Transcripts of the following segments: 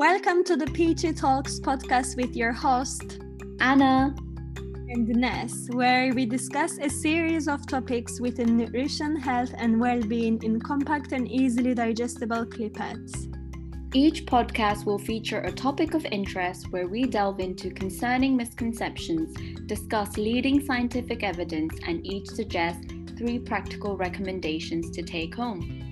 Welcome to the Peachy Talks podcast with your host, Anna and Ness, where we discuss a series of topics within nutrition, health, and well being in compact and easily digestible clipettes. Each podcast will feature a topic of interest where we delve into concerning misconceptions, discuss leading scientific evidence, and each suggest three practical recommendations to take home.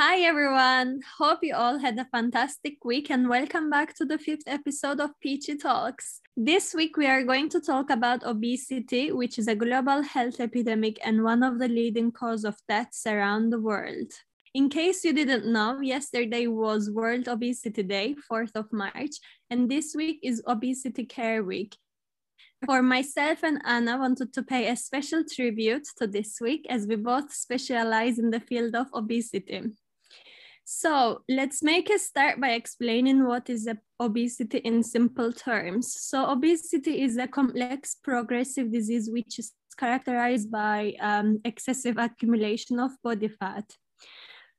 Hi, everyone. Hope you all had a fantastic week and welcome back to the fifth episode of Peachy Talks. This week, we are going to talk about obesity, which is a global health epidemic and one of the leading cause of deaths around the world. In case you didn't know, yesterday was World Obesity Day, 4th of March, and this week is Obesity Care Week. For myself and Anna wanted to pay a special tribute to this week as we both specialize in the field of obesity. So let's make a start by explaining what is obesity in simple terms. So obesity is a complex progressive disease which is characterized by um, excessive accumulation of body fat.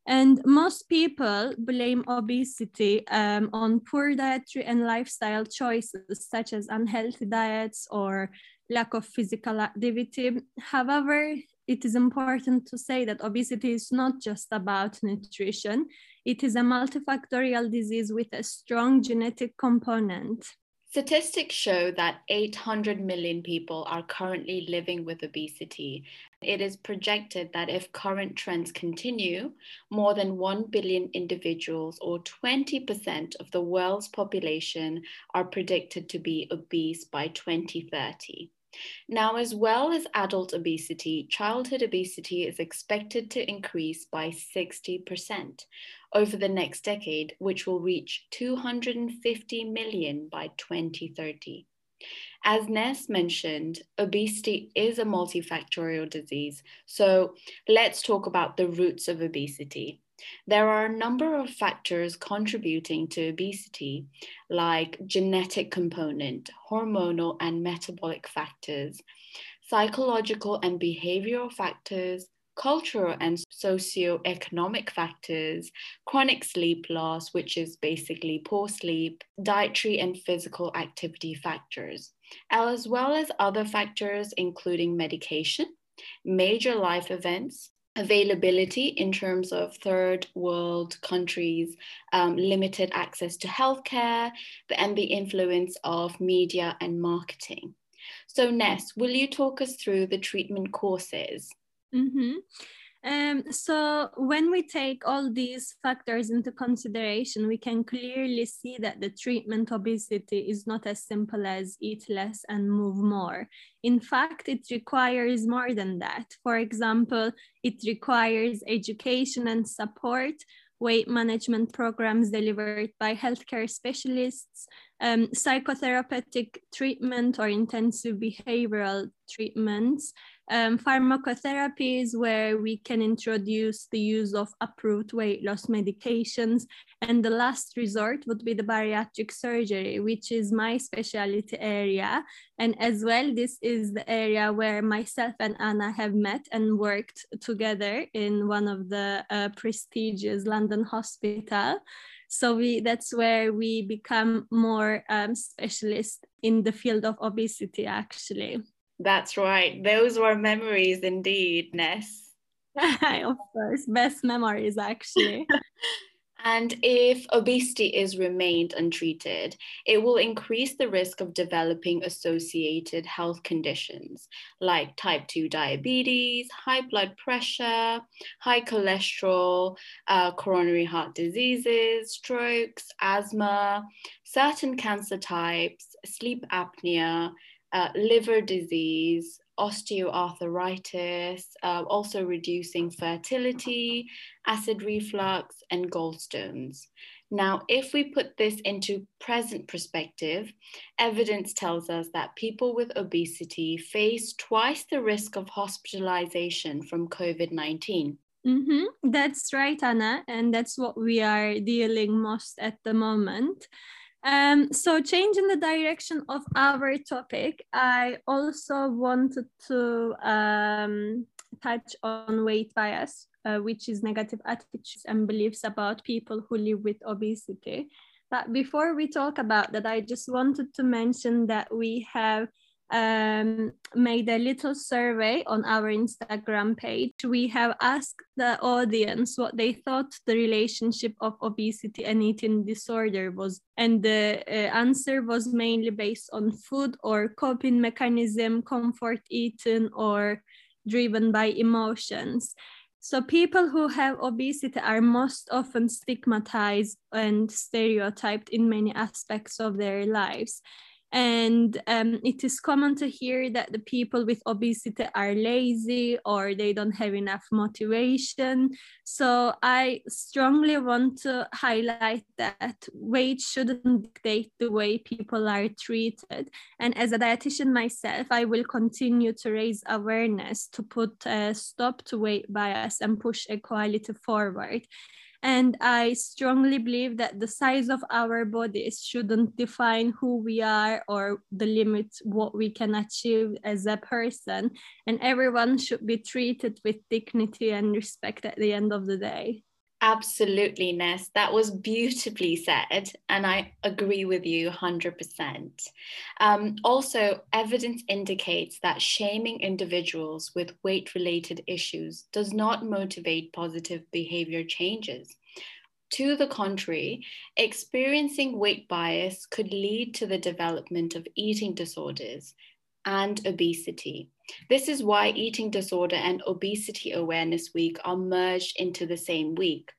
And most people blame obesity um, on poor dietary and lifestyle choices, such as unhealthy diets or lack of physical activity. However, it is important to say that obesity is not just about nutrition, it is a multifactorial disease with a strong genetic component. Statistics show that 800 million people are currently living with obesity. It is projected that if current trends continue, more than 1 billion individuals, or 20% of the world's population, are predicted to be obese by 2030. Now, as well as adult obesity, childhood obesity is expected to increase by 60% over the next decade, which will reach 250 million by 2030. As Ness mentioned, obesity is a multifactorial disease. So let's talk about the roots of obesity. There are a number of factors contributing to obesity, like genetic component, hormonal and metabolic factors, psychological and behavioral factors, cultural and socio-economic factors, chronic sleep loss, which is basically poor sleep, dietary and physical activity factors, as well as other factors including medication, major life events, availability in terms of third world countries, um, limited access to healthcare, and the influence of media and marketing. So, Ness, will you talk us through the treatment courses? Mm-hmm. Um, so when we take all these factors into consideration, we can clearly see that the treatment obesity is not as simple as eat less and move more. In fact, it requires more than that. For example, it requires education and support, weight management programs delivered by healthcare specialists, um, psychotherapeutic treatment or intensive behavioral treatments, um, pharmacotherapies where we can introduce the use of approved weight loss medications. And the last resort would be the bariatric surgery, which is my specialty area. And as well, this is the area where myself and Anna have met and worked together in one of the uh, prestigious London hospital. So we that's where we become more um, specialist in the field of obesity, actually. That's right. Those were memories indeed, Ness. of course, best memories actually. and if obesity is remained untreated, it will increase the risk of developing associated health conditions like type 2 diabetes, high blood pressure, high cholesterol, uh, coronary heart diseases, strokes, asthma, certain cancer types, sleep apnea, uh, liver disease, osteoarthritis, uh, also reducing fertility, acid reflux, and gallstones. Now, if we put this into present perspective, evidence tells us that people with obesity face twice the risk of hospitalization from COVID 19. Mm-hmm. That's right, Anna. And that's what we are dealing most at the moment. Um, so changing the direction of our topic, I also wanted to um, touch on weight bias, uh, which is negative attitudes and beliefs about people who live with obesity. But before we talk about that, I just wanted to mention that we have um, made a little survey on our Instagram page. We have asked the audience what they thought the relationship of obesity and eating disorder was, and the uh, answer was mainly based on food or coping mechanism, comfort eating, or driven by emotions. So people who have obesity are most often stigmatized and stereotyped in many aspects of their lives. And um, it is common to hear that the people with obesity are lazy or they don't have enough motivation. So I strongly want to highlight that weight shouldn't dictate the way people are treated. And as a dietitian myself, I will continue to raise awareness to put a stop to weight bias and push equality forward. And I strongly believe that the size of our bodies shouldn't define who we are or the limit what we can achieve as a person. And everyone should be treated with dignity and respect at the end of the day. Absolutely, Ness. That was beautifully said, and I agree with you 100%. Um, also, evidence indicates that shaming individuals with weight related issues does not motivate positive behavior changes. To the contrary, experiencing weight bias could lead to the development of eating disorders and obesity. This is why Eating Disorder and Obesity Awareness Week are merged into the same week.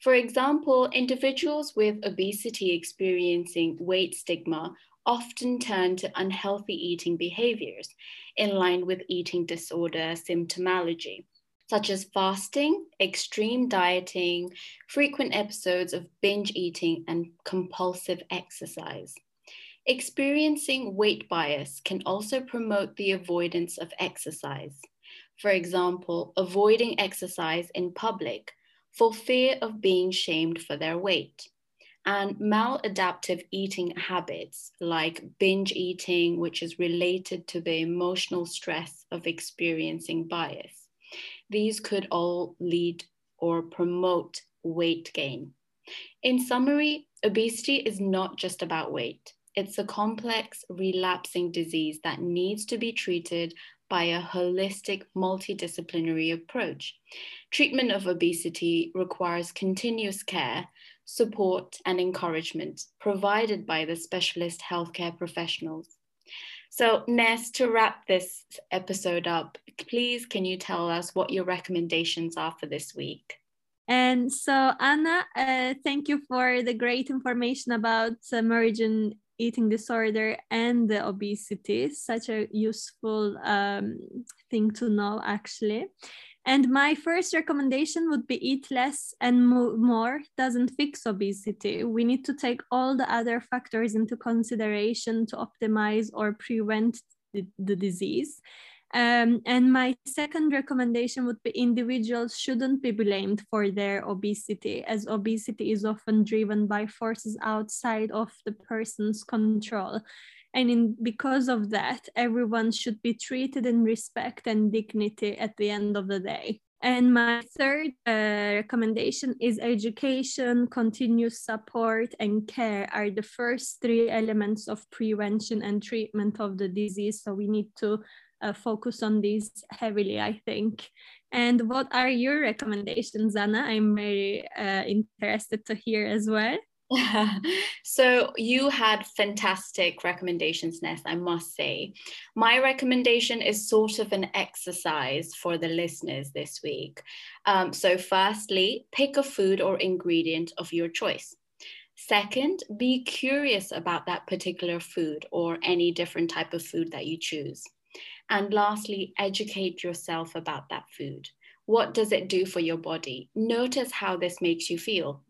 For example, individuals with obesity experiencing weight stigma often turn to unhealthy eating behaviors in line with eating disorder symptomology, such as fasting, extreme dieting, frequent episodes of binge eating, and compulsive exercise. Experiencing weight bias can also promote the avoidance of exercise. For example, avoiding exercise in public for fear of being shamed for their weight. And maladaptive eating habits like binge eating, which is related to the emotional stress of experiencing bias. These could all lead or promote weight gain. In summary, obesity is not just about weight. It's a complex, relapsing disease that needs to be treated by a holistic, multidisciplinary approach. Treatment of obesity requires continuous care, support, and encouragement provided by the specialist healthcare professionals. So, Ness, to wrap this episode up, please can you tell us what your recommendations are for this week? And so, Anna, uh, thank you for the great information about emerging eating disorder and the obesity. Such a useful um, thing to know actually. And my first recommendation would be eat less and more doesn't fix obesity. We need to take all the other factors into consideration to optimize or prevent the, the disease um, and my second recommendation would be individuals shouldn't be blamed for their obesity, as obesity is often driven by forces outside of the person's control. And in, because of that, everyone should be treated in respect and dignity at the end of the day. And my third uh, recommendation is education, continuous support, and care are the first three elements of prevention and treatment of the disease. So we need to uh, focus on these heavily, I think. And what are your recommendations, Anna? I'm very uh, interested to hear as well. so you had fantastic recommendations, Ness, I must say. My recommendation is sort of an exercise for the listeners this week. Um, so, firstly, pick a food or ingredient of your choice. Second, be curious about that particular food or any different type of food that you choose. And lastly, educate yourself about that food. What does it do for your body? Notice how this makes you feel.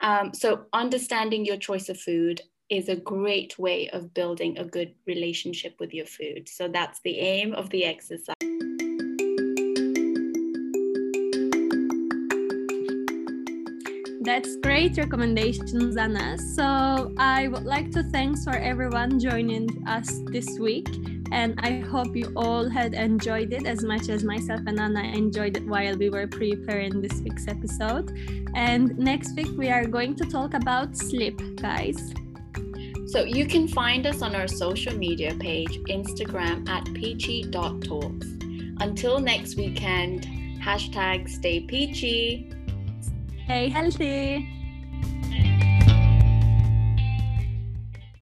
Um, so, understanding your choice of food is a great way of building a good relationship with your food. So, that's the aim of the exercise. That's great recommendations, Anna. So I would like to thanks for everyone joining us this week. And I hope you all had enjoyed it as much as myself and Anna enjoyed it while we were preparing this week's episode. And next week, we are going to talk about sleep, guys. So you can find us on our social media page, Instagram at peachy.talks. Until next weekend, hashtag stay peachy. Stay healthy.